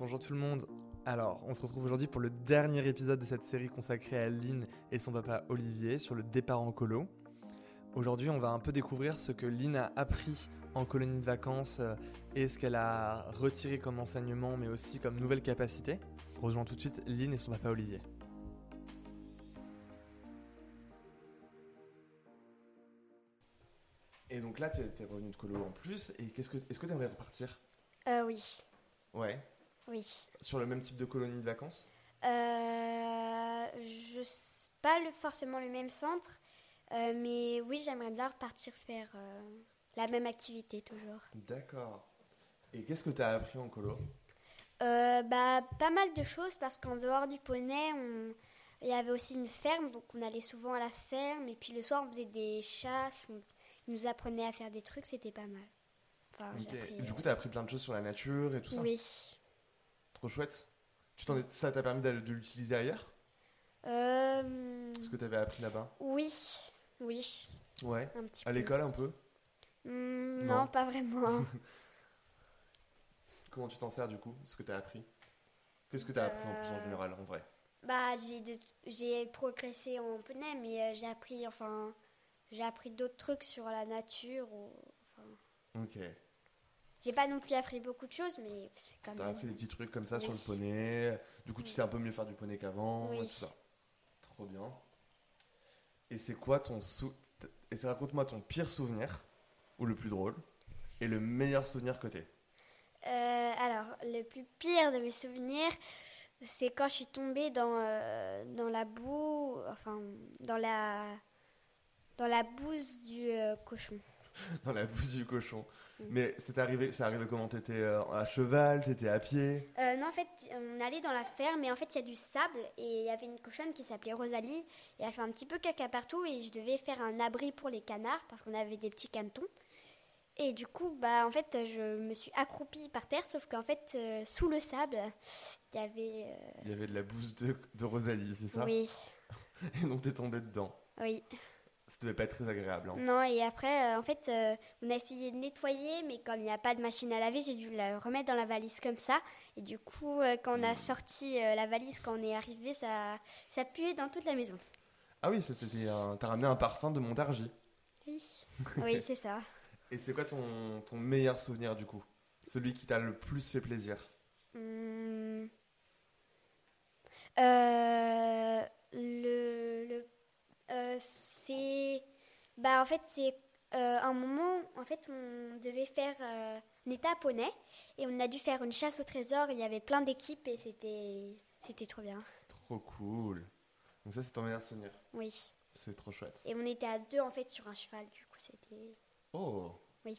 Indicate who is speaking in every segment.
Speaker 1: Bonjour tout le monde. Alors, on se retrouve aujourd'hui pour le dernier épisode de cette série consacrée à Lynn et son papa Olivier sur le départ en colo. Aujourd'hui, on va un peu découvrir ce que Lynn a appris en colonie de vacances euh, et ce qu'elle a retiré comme enseignement, mais aussi comme nouvelle capacité. Rejoins tout de suite Lynn et son papa Olivier. Et donc là, tu es revenu de colo en plus. Et qu'est-ce que, est-ce que tu aimerais repartir?
Speaker 2: Euh, oui.
Speaker 1: Ouais.
Speaker 2: Oui.
Speaker 1: Sur le même type de colonie de vacances?
Speaker 2: Euh, je pas le, forcément le même centre, euh, mais oui, j'aimerais bien repartir faire euh, la même activité toujours.
Speaker 1: D'accord. Et qu'est-ce que tu as appris en colo?
Speaker 2: Euh, bah, pas mal de choses parce qu'en dehors du poney, on- il y avait aussi une ferme, donc on allait souvent à la ferme. Et puis le soir, on faisait des chasses, on- ils nous apprenaient à faire des trucs, c'était pas mal. Enfin, j'ai
Speaker 1: Ok.
Speaker 2: appris,
Speaker 1: Et Du coup, tu as appris plein de choses sur la nature et tout ça?
Speaker 2: Oui.
Speaker 1: Trop chouette. Tu t'en es- Ça t'a permis d'aller- de l'utiliser ailleurs?
Speaker 2: Euh,
Speaker 1: Ce que tu avais appris là-bas?
Speaker 2: oui, oui,
Speaker 1: Ouais.
Speaker 2: un petit
Speaker 1: À l'école un peu?
Speaker 2: Hmm,
Speaker 1: Non.
Speaker 2: non, pas vraiment.
Speaker 1: Comment tu t'en sers du coup Ce que tu as appris? Qu'est-ce que tu as appris en plus en
Speaker 2: Euh,
Speaker 1: général en vrai?
Speaker 2: Bah, j'ai de- j'ai progressé en poney, mais euh, j'ai appris, enfin, j'ai appris d'autres trucs sur la nature. ou- enfin,
Speaker 1: Ok.
Speaker 2: J'ai pas non plus appris beaucoup de choses, mais c'est quand
Speaker 1: T'as
Speaker 2: même.
Speaker 1: appris des petits trucs comme ça sur le poney. Du coup, tu sais un peu mieux faire du poney qu'avant et
Speaker 2: Oui.
Speaker 1: tout ça. Trop bien. Et c'est quoi ton sou... Et ça, raconte-moi ton pire souvenir ou le plus drôle et le meilleur souvenir que t'aies.
Speaker 2: Euh, alors, le plus pire de mes souvenirs, c'est quand je suis tombée dans, euh, dans la boue, enfin, dans la, dans la bouse du euh, cochon.
Speaker 1: Dans la bouse du cochon.
Speaker 2: Mm.
Speaker 1: Mais c'est arrivé, c'est arrivé comment? T'étais euh, à cheval, t'étais à pied?
Speaker 2: Euh, non, en fait, on allait dans la ferme et en fait, il y a du sable et il y avait une cochonne qui s'appelait Rosalie et elle fait un petit peu caca partout et je devais faire un abri pour les canards parce qu'on avait des petits canetons. Et du coup, bah, en fait, je me suis accroupie par terre, sauf qu'en fait, euh, sous le sable, il y avait. euh,
Speaker 1: Il y avait de la bouse de, de Rosalie, c'est ça?
Speaker 2: Oui,
Speaker 1: Et donc t'es tombé dedans.
Speaker 2: oui.
Speaker 1: Ça devait pas être très agréable. hein.
Speaker 2: Non, et après, euh, en fait, euh, on a essayé de nettoyer, mais comme il n'y a pas de machine à laver, j'ai dû la remettre dans la valise comme ça. Et du coup, euh, quand on a sorti euh, la valise, quand on est arrivé, ça, ça puait dans toute la maison.
Speaker 1: Ah oui, c'était un... t'as ramené un parfum de Montargis.
Speaker 2: Oui, oui c'est ça.
Speaker 1: Et c'est quoi ton, ton meilleur souvenir du coup? Celui qui t'a le plus fait plaisir?
Speaker 2: Euh, le, le, euh, c'est, bah en fait c'est euh, un moment, en fait on devait faire, euh, on était à Poney et on a dû faire une chasse au trésor. Il y avait plein d'équipes et c'était, c'était trop bien.
Speaker 1: Trop cool. Donc ça c'est ton meilleur souvenir.
Speaker 2: Oui.
Speaker 1: C'est trop chouette.
Speaker 2: Et on était à deux en fait sur un cheval. Du coup c'était,
Speaker 1: Oh,
Speaker 2: oui.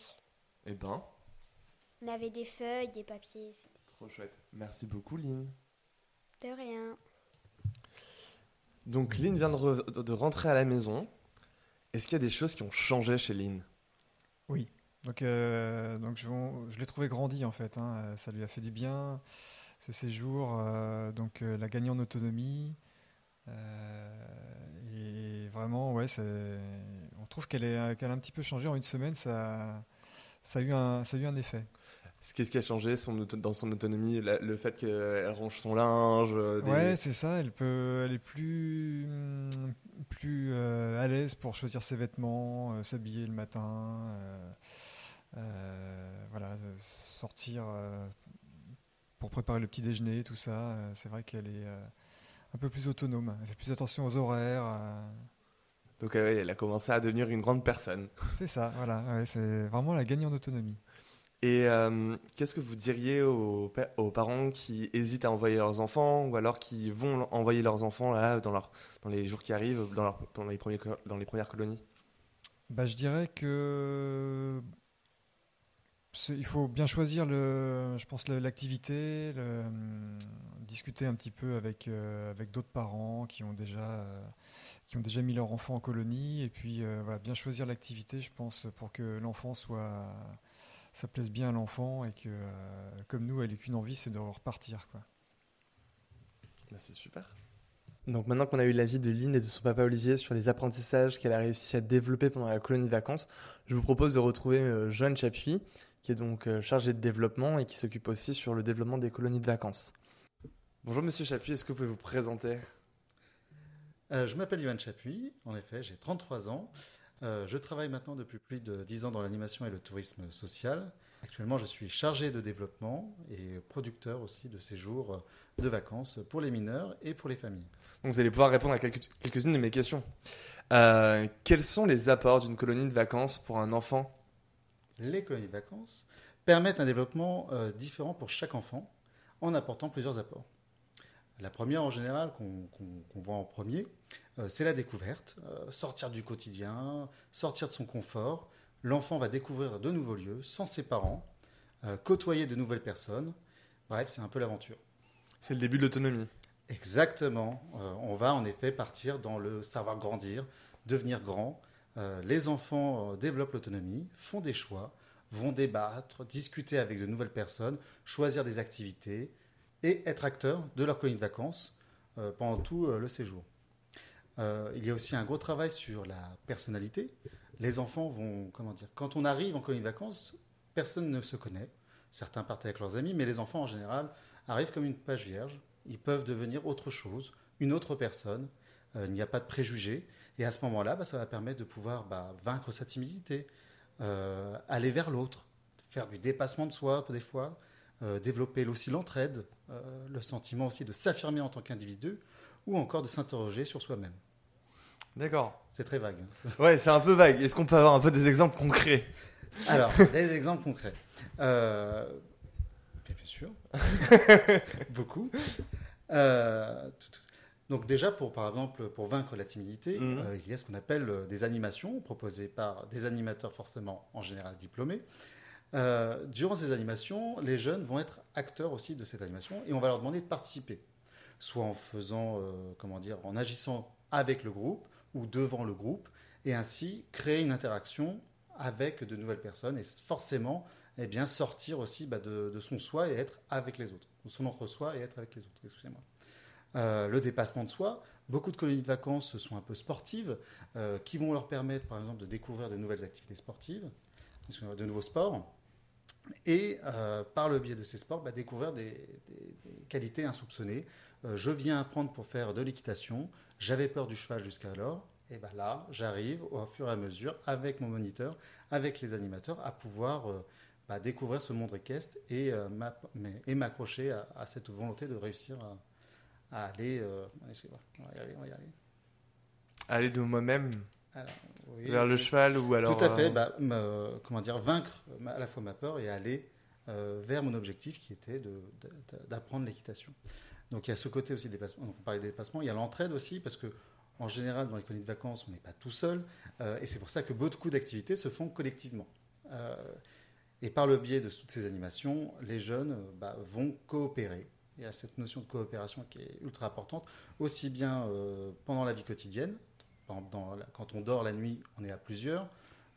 Speaker 1: eh ben,
Speaker 2: On avait des feuilles, des papiers. C'était
Speaker 1: trop chouette. Merci beaucoup Lynn.
Speaker 2: de rien.
Speaker 1: Donc Lynn vient de, re- de rentrer à la maison. Est-ce qu'il y a des choses qui ont changé chez Lynn?
Speaker 3: Oui. Donc, euh, donc je, l'ai trouvé grandi en fait. hein. Euh, Ça lui a fait du bien ce séjour. euh, donc la gagner en autonomie. Et vraiment, ouais, on trouve qu'elle est, a un petit peu changé en une semaine. Ça, ça a eu un, ça a eu un effet.
Speaker 1: Qu'est-ce qui a changé son dans son autonomie La- Le fait qu'elle range son linge euh, des-
Speaker 3: Ouais, c'est ça. Elle peut, elle est plus, hum, plus euh, à l'aise pour choisir ses vêtements, euh, s'habiller le matin, euh, voilà, sortir pour préparer le petit déjeuner, tout ça. C'est vrai qu'elle est un peu plus autonome. Elle fait plus attention aux horaires.
Speaker 1: Donc elle a commencé à devenir une grande personne.
Speaker 3: c'est ça. Voilà. Ouais, c'est vraiment la gagne en autonomie.
Speaker 1: Et euh, qu'est-ce que vous diriez aux, pa- aux parents qui hésitent à envoyer leurs enfants ou alors qui vont envoyer leurs enfants là dans, les jours qui arrivent, dans, les, premières colonies?
Speaker 3: Bah, je dirais que il faut bien choisir l'activité, hum, discuter un petit peu avec euh, avec d'autres parents qui ont déjà euh, qui ont déjà mis leur enfant en colonie et puis bien choisir l'activité, je pense, pour que l'enfant soit ça plaise bien à l'enfant et que euh, comme nous, elle ait qu'une envie, c'est de repartir quoi.
Speaker 1: Bah, C'est super. Donc maintenant qu'on a eu l'avis de Lynn et de son papa Olivier sur les apprentissages qu'elle a réussi à développer pendant la colonie de vacances, je vous propose de retrouver euh, Joanne Chapuis, qui est donc euh, chargée de développement et qui s'occupe aussi sur le développement des colonies de vacances. Bonjour Monsieur Chapuis, est-ce que vous pouvez vous présenter?
Speaker 4: Euh, Je m'appelle Joanne Chapuis, en effet, j'ai 33 ans. Je travaille maintenant depuis plus de 10 ans dans l'animation et le tourisme social. Actuellement, je suis chargé de développement et producteur aussi de séjours de vacances pour les mineurs et pour les familles.
Speaker 1: Donc vous allez pouvoir répondre à quelques-unes de mes questions. Euh, quels sont les apports d'une colonie de vacances pour un enfant?
Speaker 4: Les colonies de vacances permettent un développement euh, différent pour chaque enfant en apportant plusieurs apports. La première en général qu'on voit en premier, euh, c'est la découverte, sortir du quotidien, sortir de son confort. L'enfant va découvrir de nouveaux lieux sans ses parents, côtoyer de nouvelles personnes. Bref, c'est un peu l'aventure.
Speaker 1: C'est le début de l'autonomie.
Speaker 4: Exactement. Euh, on va en effet partir dans le savoir grandir, devenir grand. Euh, les enfants euh, développent l'autonomie, font des choix, vont débattre, discuter avec de nouvelles personnes, choisir des activités et être acteurs de leur colonie de vacances pendant tout le séjour. il y a aussi un gros travail sur la personnalité. Les enfants vont, comment dire, quand on arrive en colonie de vacances, personne ne se connaît. Certains partent avec leurs amis, mais les enfants en général arrivent comme une page vierge ils peuvent devenir autre chose, une autre personne. Euh, il n'y a pas de préjugés. Et à ce moment-là, bah, ça va permettre de pouvoir bah, vaincre sa timidité, euh, aller vers l'autre, faire du dépassement de soi des fois, euh, développer aussi l'entraide, le sentiment aussi de s'affirmer en tant qu'individu, ou encore de s'interroger sur soi-même.
Speaker 1: D'accord.
Speaker 4: C'est très vague.
Speaker 1: Ouais, c'est un peu vague. Est-ce qu'on peut avoir un peu des exemples concrets?
Speaker 4: Alors, des exemples concrets bien sûr. Beaucoup. Euh, donc déjà, pour, par exemple, pour vaincre la timidité, mhm. euh, il y a ce qu'on appelle euh, des animations proposées par des animateurs forcément en général diplômés. Durant ces animations, les jeunes vont être acteurs aussi de cette animation et on va leur demander de participer, soit en faisant, comment dire, en agissant avec le groupe ou devant le groupe, et ainsi créer une interaction avec de nouvelles personnes et forcément eh bien, sortir aussi bah, de, son soi et être avec les autres, de son entre-soi et être avec les autres, excusez-moi. Euh, le dépassement de soi, beaucoup de colonies de vacances sont un peu sportives, euh, qui vont leur permettre, par exemple, de découvrir de nouvelles activités sportives, de nouveaux sports, et euh, par le biais de ces sports, bah, découvrir des, qualités insoupçonnées. je viens apprendre pour faire de l'équitation, j'avais peur du cheval jusqu'alors, et ben là, j'arrive au fur et à mesure, avec mon moniteur, avec les animateurs, à pouvoir à découvrir ce monde équestre et, euh, m'accrocher à, cette volonté de réussir à, euh, aller. Aller
Speaker 1: de moi-même vers le cheval ou alors.
Speaker 4: Tout à fait, euh, bah, comment dire, vaincre à la fois ma peur et aller vers mon objectif qui était d'apprendre l'équitation. Donc il y a ce côté aussi des dépassements. on parlait des dépassements. Il y a l'entraide aussi parce que en général dans les colonies de vacances on n'est pas tout seul et c'est pour ça que beaucoup d'activités se font collectivement. Et par le biais de toutes ces animations, les jeunes euh, bah, vont coopérer. Il y a cette notion de coopération qui est ultra importante, aussi bien euh, pendant la vie quotidienne, quand on dort la nuit, on est à plusieurs,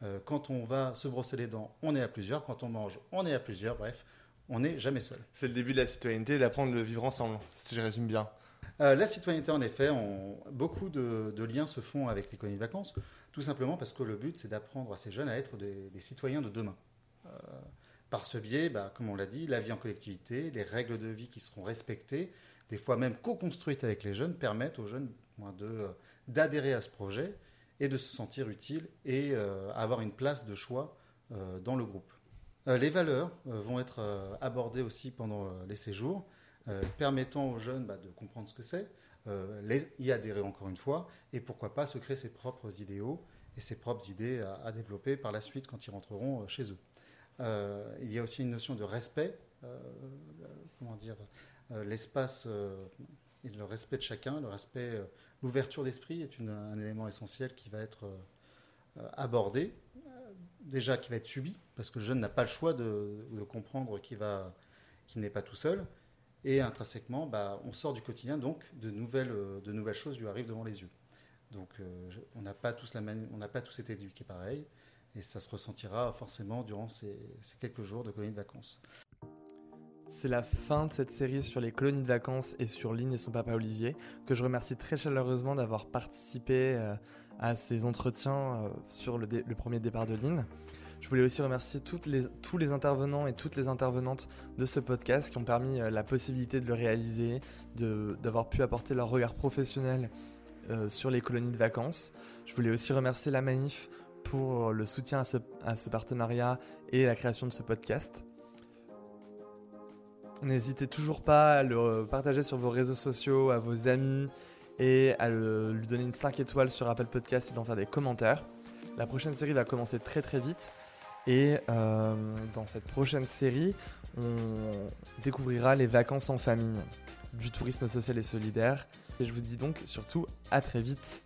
Speaker 4: euh, quand on va se brosser les dents, on est à plusieurs, quand on mange, on est à plusieurs, bref, on n'est jamais seul.
Speaker 1: C'est le début de la citoyenneté, d'apprendre à vivre ensemble, si je résume bien.
Speaker 4: la citoyenneté, en effet, beaucoup de, liens se font avec les colonies de vacances, tout simplement parce que le but, c'est d'apprendre à ces jeunes à être des citoyens de demain. Euh, par ce biais, bah, comme on l'a dit, la vie en collectivité, les règles de vie qui seront respectées, des fois même co-construites avec les jeunes, permettent aux jeunes euh, d'adhérer à ce projet et de se sentir utile et euh, avoir une place de choix dans le groupe. les valeurs vont être abordées aussi pendant les séjours, permettant aux jeunes bah, de comprendre ce que c'est, y adhérer encore une fois, et pourquoi pas se créer ses propres idéaux et ses propres idées à développer par la suite quand ils rentreront chez eux. Euh, il y a aussi une notion de respect, euh, comment dire, euh, l'espace et le respect de chacun, le respect, l'ouverture d'esprit est un élément essentiel qui va être abordé, déjà qui va être subi, parce que le jeune n'a pas le choix de, comprendre qu'il n'est pas tout seul, et intrinsèquement, bah, on sort du quotidien, donc de nouvelles, de nouvelles choses lui arrivent devant les yeux. Donc on n'a pas tous on n'a pas tous été éduqués pareil. Et ça se ressentira forcément durant ces, quelques jours de colonie de vacances.
Speaker 1: C'est la fin de cette série sur les colonies de vacances et sur Lynn et son papa Olivier, que je remercie très chaleureusement d'avoir participé euh, à ces entretiens euh, sur le, premier départ de Lynn. Je voulais aussi remercier tous les intervenants et toutes les intervenantes de ce podcast qui ont permis euh, la possibilité de le réaliser, d'avoir pu apporter leur regard professionnel sur les colonies de vacances. Je voulais aussi remercier la Manif pour le soutien à ce partenariat et la création de ce podcast. N'hésitez toujours pas à le partager sur vos réseaux sociaux, à vos amis et à lui donner une 5 étoiles sur Apple Podcast et d'en faire des commentaires. La prochaine série va commencer très très vite. Et euh, dans cette prochaine série, on découvrira les vacances en famille, du tourisme social et solidaire. Et je vous dis donc surtout à très vite.